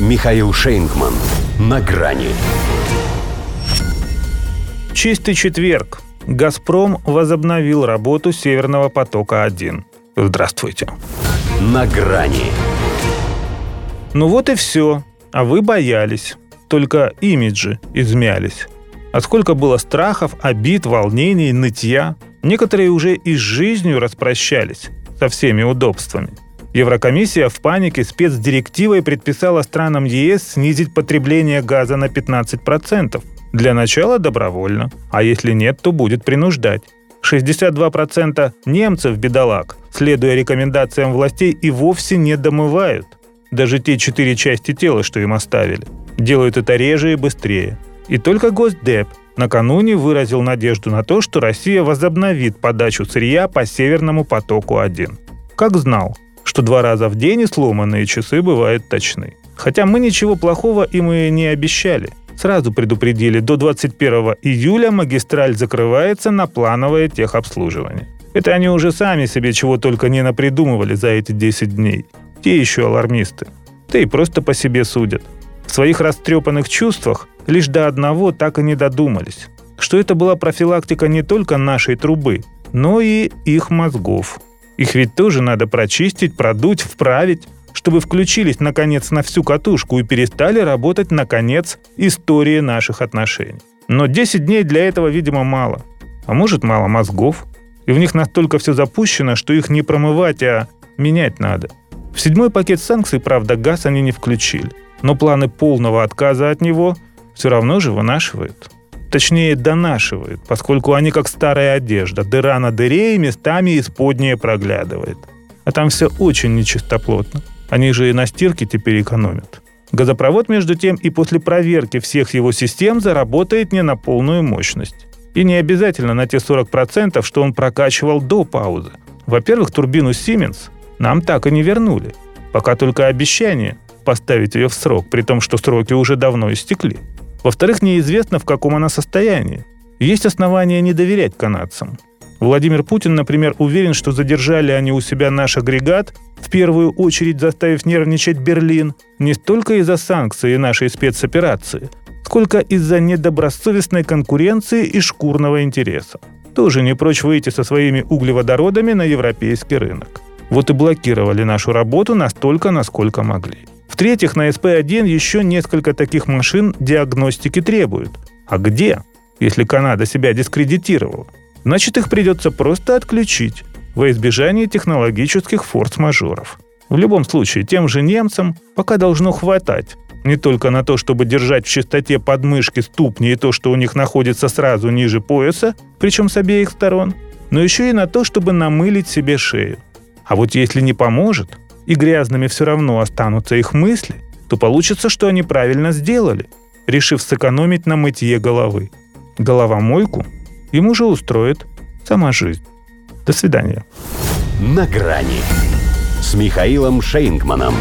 Михаил Шейнгман. На грани. Чистый четверг. «Газпром» возобновил работу «Северного потока-1». Здравствуйте. На грани. Ну вот и все. А вы боялись. Только имиджи измялись. А сколько было страхов, обид, волнений, нытья. Некоторые уже и с жизнью распрощались со всеми удобствами. Еврокомиссия в панике спецдирективой предписала странам ЕС снизить потребление газа на 15%. Для начала добровольно, а если нет, то будет принуждать. 62% немцев, бедолаг, следуя рекомендациям властей, и вовсе не домывают. Даже те четыре части тела, что им оставили. Делают это реже и быстрее. И только Госдеп накануне выразил надежду на то, что Россия возобновит подачу сырья по Северному потоку-1. Как знал, что два раза в день и сломанные часы бывают точны. Хотя мы ничего плохого им и не обещали. Сразу предупредили, до 21 июля магистраль закрывается на плановое техобслуживание. Это они уже сами себе чего только не напридумывали за эти 10 дней. Те еще алармисты. Да и просто по себе судят. В своих растрепанных чувствах лишь до одного так и не додумались. Что это была профилактика не только нашей трубы, но и их мозгов – их ведь тоже надо прочистить, продуть, вправить, чтобы включились, наконец, на всю катушку и перестали работать, наконец, истории наших отношений. Но 10 дней для этого, видимо, мало. А может, мало мозгов. И в них настолько все запущено, что их не промывать, а менять надо. В седьмой пакет санкций, правда, газ они не включили. Но планы полного отказа от него все равно же вынашивают точнее донашивают, поскольку они как старая одежда, дыра на дыре и местами исподнее проглядывает. А там все очень нечистоплотно. Они же и на стирке теперь экономят. Газопровод, между тем, и после проверки всех его систем заработает не на полную мощность. И не обязательно на те 40%, что он прокачивал до паузы. Во-первых, турбину Siemens нам так и не вернули. Пока только обещание поставить ее в срок, при том, что сроки уже давно истекли. Во-вторых, неизвестно, в каком она состоянии. Есть основания не доверять канадцам. Владимир Путин, например, уверен, что задержали они у себя наш агрегат, в первую очередь заставив нервничать Берлин, не столько из-за санкций и нашей спецоперации, сколько из-за недобросовестной конкуренции и шкурного интереса. Тоже не прочь выйти со своими углеводородами на европейский рынок. Вот и блокировали нашу работу настолько, насколько могли. В-третьих, на SP1 еще несколько таких машин диагностики требуют. А где, если Канада себя дискредитировала? Значит, их придется просто отключить во избежание технологических форс-мажоров. В любом случае, тем же немцам пока должно хватать не только на то, чтобы держать в чистоте подмышки, ступни и то, что у них находится сразу ниже пояса, причем с обеих сторон, но еще и на то, чтобы намылить себе шею. А вот если не поможет, и грязными все равно останутся их мысли, то получится, что они правильно сделали, решив сэкономить на мытье головы. Головомойку им уже устроит сама жизнь. До свидания. На грани с Михаилом Шейнгманом.